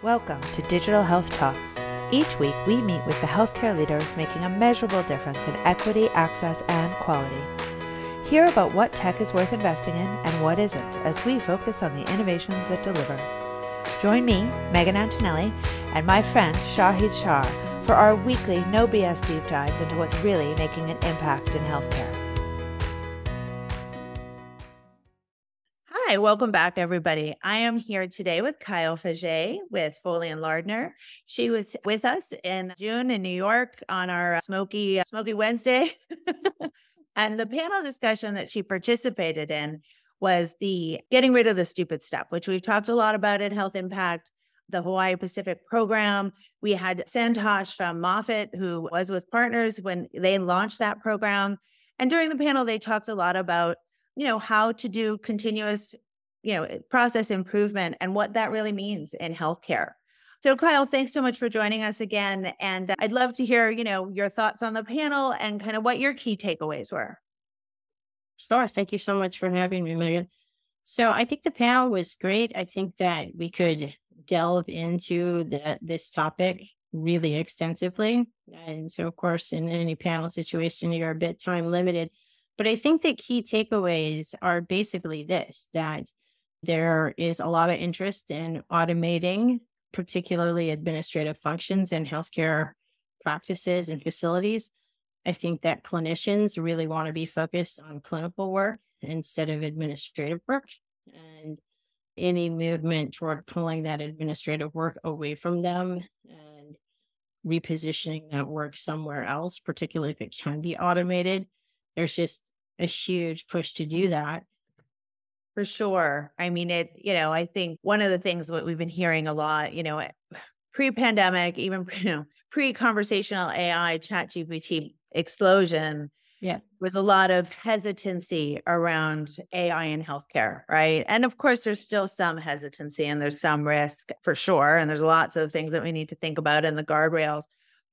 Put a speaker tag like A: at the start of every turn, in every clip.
A: Welcome to Digital Health Talks. Each week, we meet with the healthcare leaders making a measurable difference in equity, access, and quality. Hear about what tech is worth investing in and what isn't as we focus on the innovations that deliver. Join me, Megan Antonelli, and my friend Shahid Shah for our weekly No BS deep dives into what's really making an impact in healthcare. Hi, welcome back, everybody. I am here today with Kyle Faget with Foley and Lardner. She was with us in June in New York on our uh, Smoky uh, Smoky Wednesday, and the panel discussion that she participated in was the getting rid of the stupid stuff, which we've talked a lot about at Health Impact. The Hawaii Pacific program. We had Santosh from Moffitt, who was with partners when they launched that program. And during the panel, they talked a lot about you know how to do continuous you know eh, process improvement and what that really means in healthcare. So kyle thanks so much for joining us again and i'd love to hear you know your thoughts on the panel and kind of what your key takeaways were.
B: Sure thank you so much for having me megan. So i think the panel was great. I think that we could delve into the, this topic really extensively and so of course in any panel situation you're a bit time limited. But I think the key takeaways are basically this that there is a lot of interest in automating, particularly administrative functions in healthcare practices and facilities. I think that clinicians really want to be focused on clinical work instead of administrative work. And any movement toward pulling that administrative work away from them and repositioning that work somewhere else, particularly if it can be automated, there's just a huge push to do that.
A: For sure. I mean, it, you know, I think one of the things that we've been hearing a lot, you know, pre pandemic, even, you know, pre conversational AI, ChatGPT explosion,
B: yeah,
A: was a lot of hesitancy around AI in healthcare, right? And of course, there's still some hesitancy and there's some risk for sure. And there's lots of things that we need to think about in the guardrails.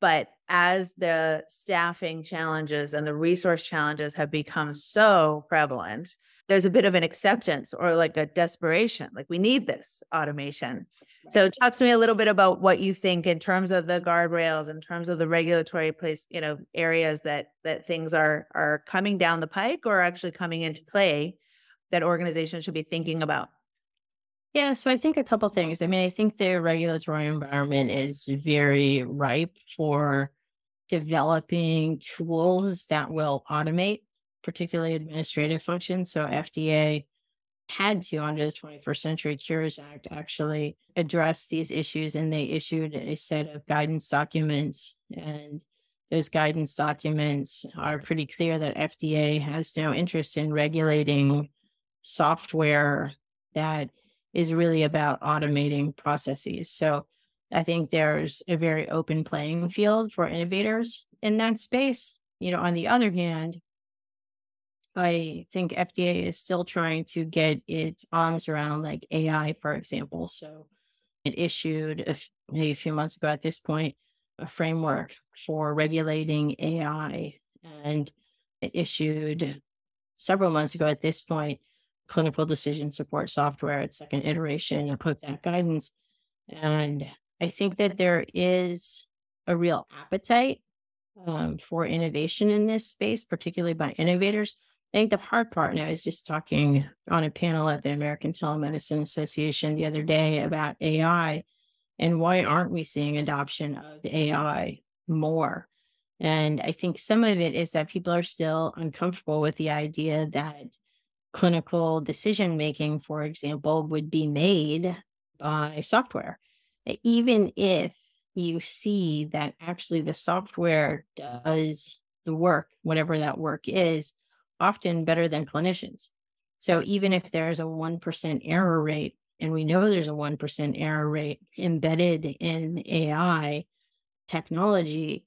A: But as the staffing challenges and the resource challenges have become so prevalent, there's a bit of an acceptance or like a desperation like we need this automation. So talk to me a little bit about what you think in terms of the guardrails in terms of the regulatory place you know areas that that things are are coming down the pike or actually coming into play that organizations should be thinking about?
B: Yeah, so I think a couple things. I mean, I think the regulatory environment is very ripe for developing tools that will automate, particularly administrative functions. So FDA had to, under the 21st Century Cures Act, actually address these issues, and they issued a set of guidance documents. And those guidance documents are pretty clear that FDA has no interest in regulating software that is really about automating processes. So I think there's a very open playing field for innovators in that space. You know, on the other hand, I think FDA is still trying to get its arms around like AI, for example. So it issued a, a few months ago at this point a framework for regulating AI, and it issued several months ago at this point clinical decision support software, its second iteration of that guidance. And I think that there is a real appetite um, for innovation in this space, particularly by innovators. I think the hard part, and I was just talking on a panel at the American Telemedicine Association the other day about AI and why aren't we seeing adoption of AI more? And I think some of it is that people are still uncomfortable with the idea that clinical decision making, for example, would be made by software. Even if you see that actually the software does the work, whatever that work is, often better than clinicians. So even if there's a 1% error rate, and we know there's a 1% error rate embedded in AI technology,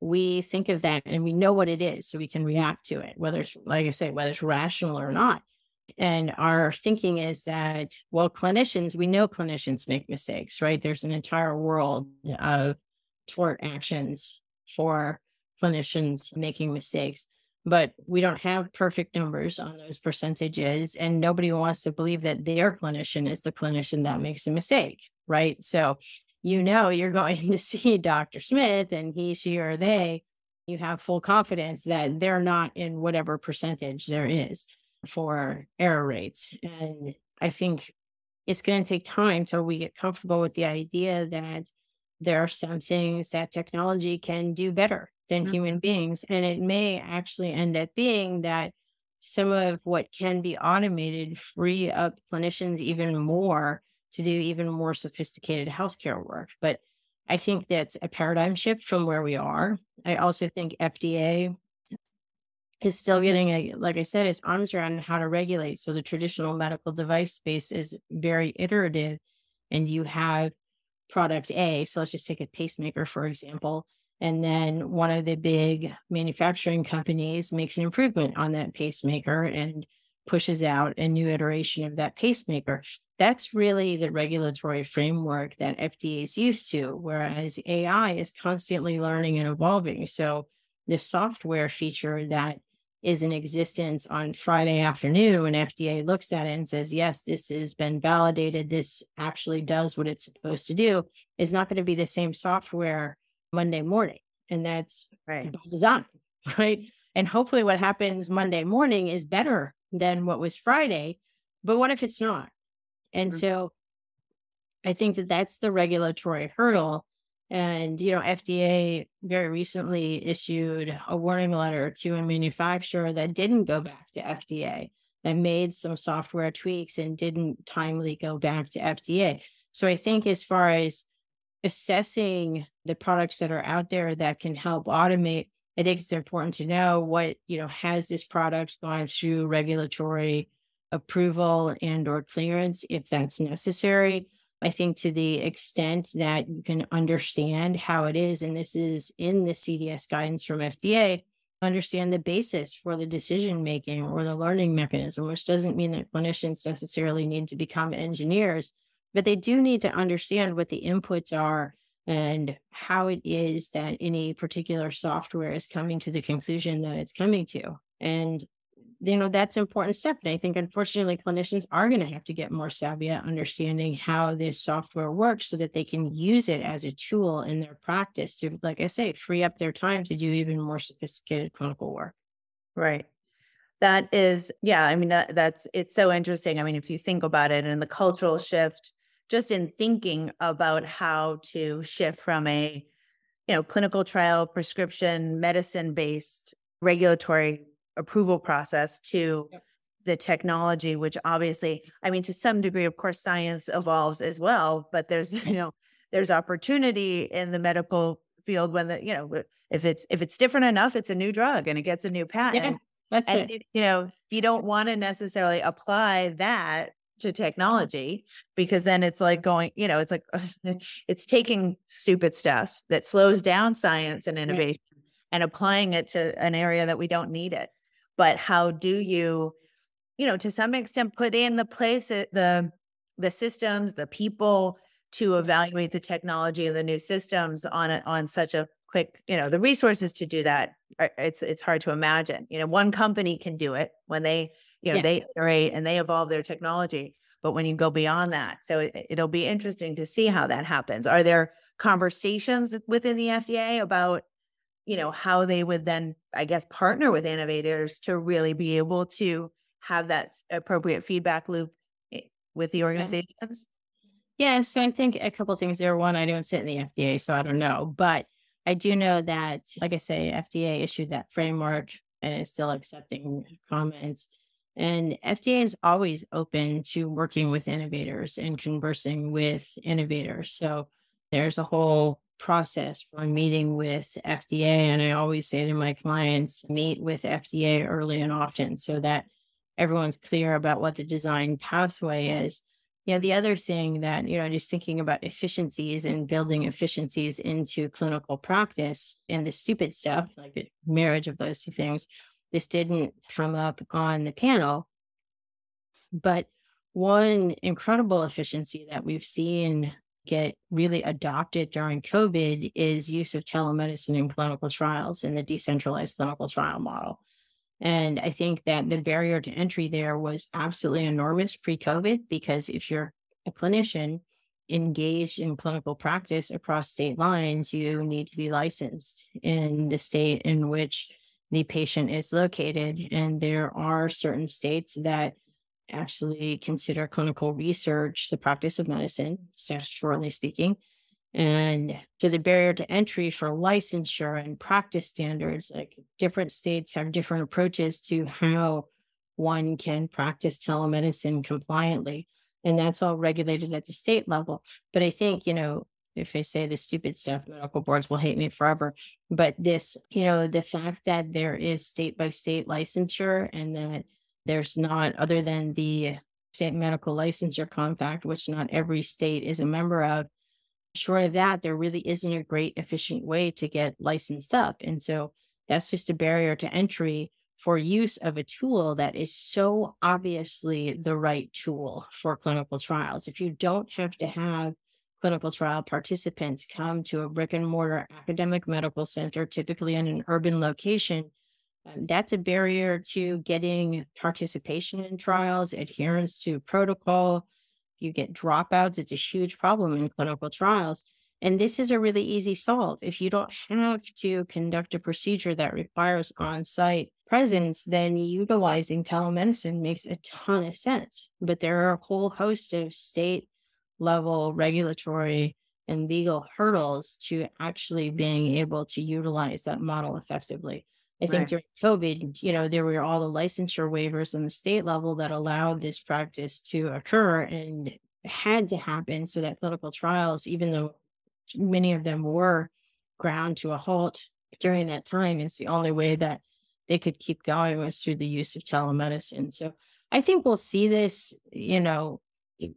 B: we think of that and we know what it is so we can react to it whether it's like i say whether it's rational or not. And our thinking is that well clinicians we know clinicians make mistakes right? There's an entire world of tort actions for clinicians making mistakes but we don't have perfect numbers on those percentages and nobody wants to believe that their clinician is the clinician that makes a mistake right? So you know you're going to see Dr. Smith and he, she, or they, you have full confidence that they're not in whatever percentage there is for error rates. And I think it's going to take time till we get comfortable with the idea that there are some things that technology can do better than mm-hmm. human beings. And it may actually end up being that some of what can be automated free up clinicians even more to do even more sophisticated healthcare work. But I think that's a paradigm shift from where we are. I also think FDA is still getting a like I said, its arms around how to regulate. So the traditional medical device space is very iterative, and you have product A. So let's just take a pacemaker, for example. And then one of the big manufacturing companies makes an improvement on that pacemaker and pushes out a new iteration of that pacemaker. That's really the regulatory framework that FDA is used to, whereas AI is constantly learning and evolving. So the software feature that is in existence on Friday afternoon when FDA looks at it and says, yes, this has been validated, this actually does what it's supposed to do, is not going to be the same software Monday morning. And that's right. design, right? And hopefully what happens Monday morning is better than what was Friday. But what if it's not? And mm-hmm. so I think that that's the regulatory hurdle and, you know, FDA very recently issued a warning letter to a manufacturer that didn't go back to FDA, that made some software tweaks and didn't timely go back to FDA. So I think as far as assessing the products that are out there that can help automate, I think it's important to know what, you know, has this product gone through regulatory approval and or clearance if that's necessary. I think to the extent that you can understand how it is, and this is in the CDS guidance from FDA, understand the basis for the decision making or the learning mechanism, which doesn't mean that clinicians necessarily need to become engineers, but they do need to understand what the inputs are and how it is that any particular software is coming to the conclusion that it's coming to. And you know that's an important step and i think unfortunately clinicians are going to have to get more savvy at understanding how this software works so that they can use it as a tool in their practice to like i say free up their time to do even more sophisticated clinical work.
A: Right. That is yeah i mean that, that's it's so interesting. I mean if you think about it and the cultural shift just in thinking about how to shift from a you know clinical trial prescription medicine based regulatory approval process to yep. the technology which obviously i mean to some degree of course science evolves as well but there's you know there's opportunity in the medical field when the you know if it's if it's different enough it's a new drug and it gets a new patent yeah, that's and it. you know you don't want to necessarily apply that to technology because then it's like going you know it's like it's taking stupid stuff that slows down science and innovation right. and applying it to an area that we don't need it but how do you you know to some extent put in the place eh, the the systems the people to evaluate the technology and the new systems on a, on such a quick you know the resources to do that eh, it's it's hard to imagine you know one company can do it when they you know yeah. they iterate and they evolve their technology but when you go beyond that so it, it'll be interesting to see how that happens. Are there conversations within the fda about you know how they would then i guess partner with innovators to really be able to have that appropriate feedback loop eh, with the organizations?
B: Yeah so i think a couple things there. One i don't sit in the fda so i don't know but i do know that like i say fda issued that framework and is still accepting comments and fda is always open to working with innovators and conversing with innovators so there's a whole process for meeting with FDA. And I always say to my clients, meet with FDA early and often so that everyone's clear about what the design pathway is. You know, the other thing that, you know, just thinking about efficiencies and building efficiencies into clinical practice and the stupid stuff, like a marriage of those two things, this didn't come up on the panel. But one incredible efficiency that we've seen get really adopted during COVID is use of telemedicine in clinical trials in the decentralized clinical trial model. And I think that the barrier to entry there was absolutely enormous pre COVID because if you're a clinician engaged in clinical practice across state lines, you need to be licensed in the state in which the patient is located. And there are certain states that actually consider clinical research the practice of medicine, statutorily speaking. And so the barrier to entry for licensure and practice standards, like different states have different approaches to how one can practice telemedicine compliantly. And that's all regulated at the state level. But I think, you know, if I say the stupid stuff, medical boards will hate me forever. But this, you know, the fact that there is state by state licensure and that there's not, other than the state medical licensure compact, which not every state is a member of, short of that, there really isn't a great efficient way to get licensed up. And so that's just a barrier to entry for use of a tool that is so obviously the right tool for clinical trials. If you don't have to have clinical trial participants come to a brick and mortar academic medical center, typically in an urban location, um, that's a barrier to getting participation in trials, adherence to protocol. You get dropouts. It's a huge problem in clinical trials. And this is a really easy solve. If you don't have to conduct a procedure that requires on site presence, then utilizing telemedicine makes a ton of sense. But there are a whole host of state level regulatory and legal hurdles to actually being able to utilize that model effectively. I think right. during COVID, you know, there were all the licensure waivers on the state level that allowed this practice to occur and had to happen so that clinical trials, even though many of them were ground to a halt during that time, it's the only way that they could keep going was through the use of telemedicine. So I think we'll see this, you know,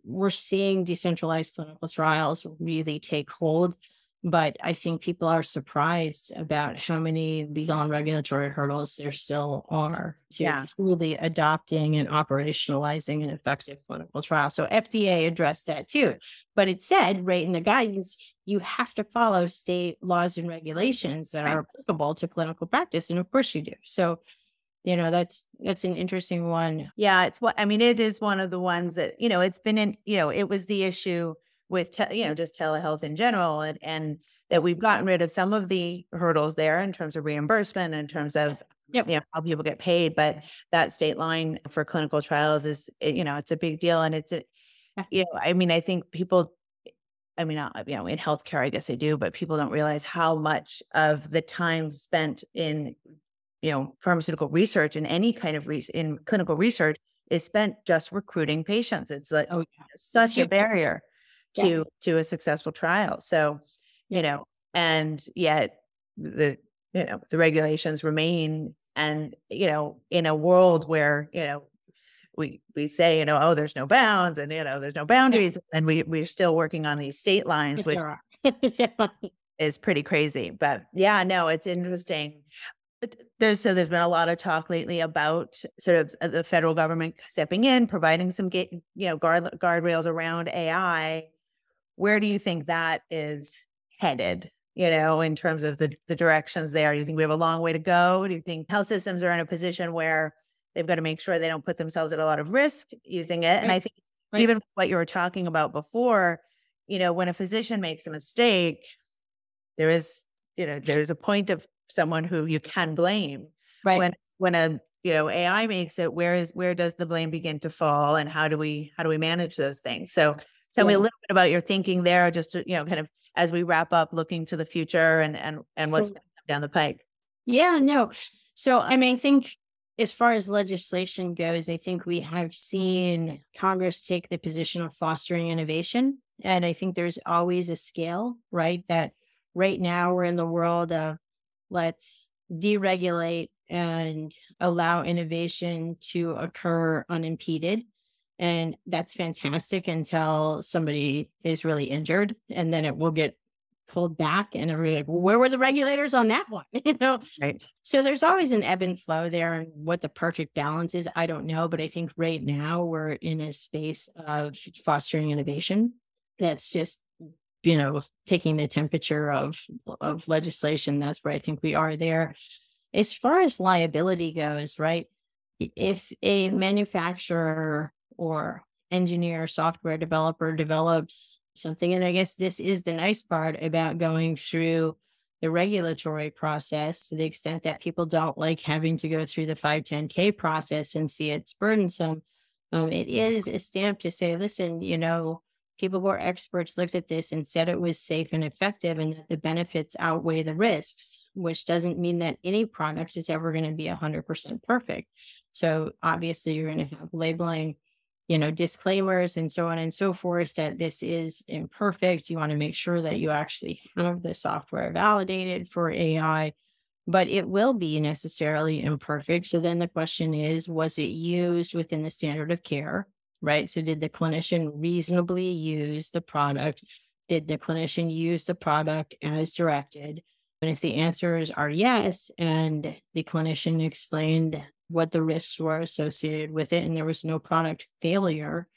B: we're seeing decentralized clinical trials really take hold but I think people are surprised about how many legal and regulatory hurdles there still are to yeah. truly adopting and operationalizing an effective clinical trial. So FDA addressed that too, but it said right in the guidance, you have to follow state laws and regulations that are applicable to clinical practice. And of course you do. So you know that's that's an interesting one.
C: Yeah it's what i mean it is one of the ones that you know it's been in you know it was the issue with te- you know just telehealth in general and, and that we've gotten rid of some of the hurdles there in terms of reimbursement in terms of yep. you know how people get paid but that state line for clinical trials is you know it's a big deal and it's a, you know i mean i think people I mean, you know, in healthcare, I guess they do, but people don't realize how much of the time spent in, you know, pharmaceutical research and any kind of re- in clinical research is spent just recruiting patients. It's like oh, yeah. such a barrier to yeah. to a successful trial. So, you know, and yet the you know the regulations remain and you know in a world where you know we we say you know oh there's no bounds and you know there's no boundaries and we we're still working on these state lines which is pretty crazy but yeah no it's interesting there's so there's been a lot of talk lately about sort of uh, the federal government stepping in providing some you know guard guardrails around ai where do you think that is headed? You know, in terms of the the directions there, do you think we have a long way to go? Do you think health systems are in a position where they've got to make sure they don't put themselves at a lot of risk using it? Right. And I think right. even what you were talking about before, you know, when a physician makes a mistake, there is, you know, there's a point of someone who you can blame. Right. When when a you know AI makes it, where is where does the blame begin to fall, and how do we how do we manage those things? So Tell yeah. me a little bit about your thinking there, just to, you know, kind of as we wrap up, looking to the future and and and what's down the pike.
B: Yeah, no. So I mean, I think as far as legislation goes, I think we have seen Congress take the position of fostering innovation. And I think there's always a scale, right? That right now we're in the world of let's deregulate and allow innovation to occur unimpeded. And that's fantastic until somebody is really injured and then it will get pulled back and we're like, where were the regulators on that one? you know? Right. So there's always an ebb and flow there and what the perfect balance is, I don't know. But I think right now we're in a space of fostering innovation that's just you know taking the temperature of of legislation that's where i think we are there as far as liability goes right if a manufacturer or engineer, software developer develops something. And I guess this is the nice part about going through the regulatory process to the extent that people don't like having to go through the 510K process and see it's burdensome. Um, it is a stamp to say, listen, you know, people who are experts looked at this and said it was safe and effective and that the benefits outweigh the risks, which doesn't mean that any product is ever going to be 100% perfect. So obviously, you're going to have labeling you know, disclaimers and so on and so forth that this is imperfect. You want to make sure that you actually have the software validated for AI, but it will be necessarily imperfect. So then the question is was it used within the standard of care? Right. So did the clinician reasonably use the product? Did the clinician use the product as directed? And if the answers are yes, and the clinician explained what the risks were associated with it and there was no product failure,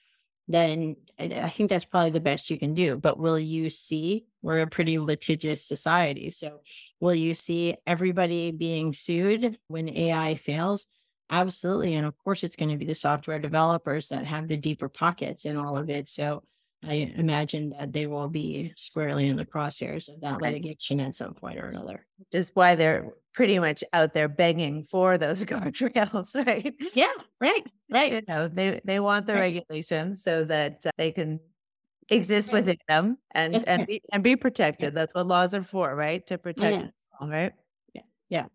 B: then I think that's probably the best you can do. But will you see? We're a pretty litigious society. So will you see everybody being sued when AI fails? Absolutely. And of course, it's going to be the software developers that have the deeper pockets in all of it. So I imagine that they will be squarely in the crosshairs of that litigation at some point or another.
A: Just why they're pretty much out there begging for those guardrails, right?
B: Yeah, right, right.
A: You know, they they want the right. regulations so that uh, they can exist within them and and be, and be protected. That's what laws are for, right? To protect, yeah. all right.
B: Yeah, yeah.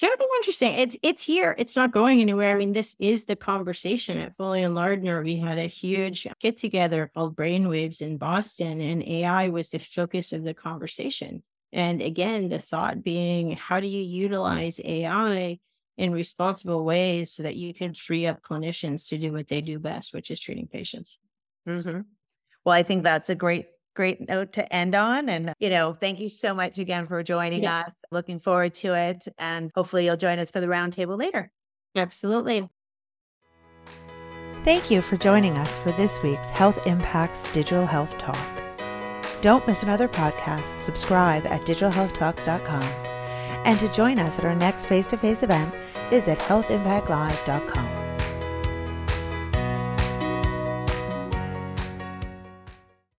B: So interesting. It's it's here. It's not going anywhere. I mean, this is the conversation at Foley and Lardner. We had a huge get together called Brainwaves in Boston, and AI was the focus of the conversation. And again, the thought being, how do you utilize AI in responsible ways so that you can free up clinicians to do what they do best, which is treating patients?
A: Mm-hmm. Well, I think that's a great great note to end on. And, you know, thank you so much again for joining yeah. us. Looking forward to it. And hopefully you'll join us for the roundtable later.
B: Absolutely.
A: Thank you for joining us for this week's Health Impacts Digital Health Talk. Don't miss another podcast. Subscribe at digitalhealthtalks.com. And to join us at our next face to face event, visit healthimpactlive.com.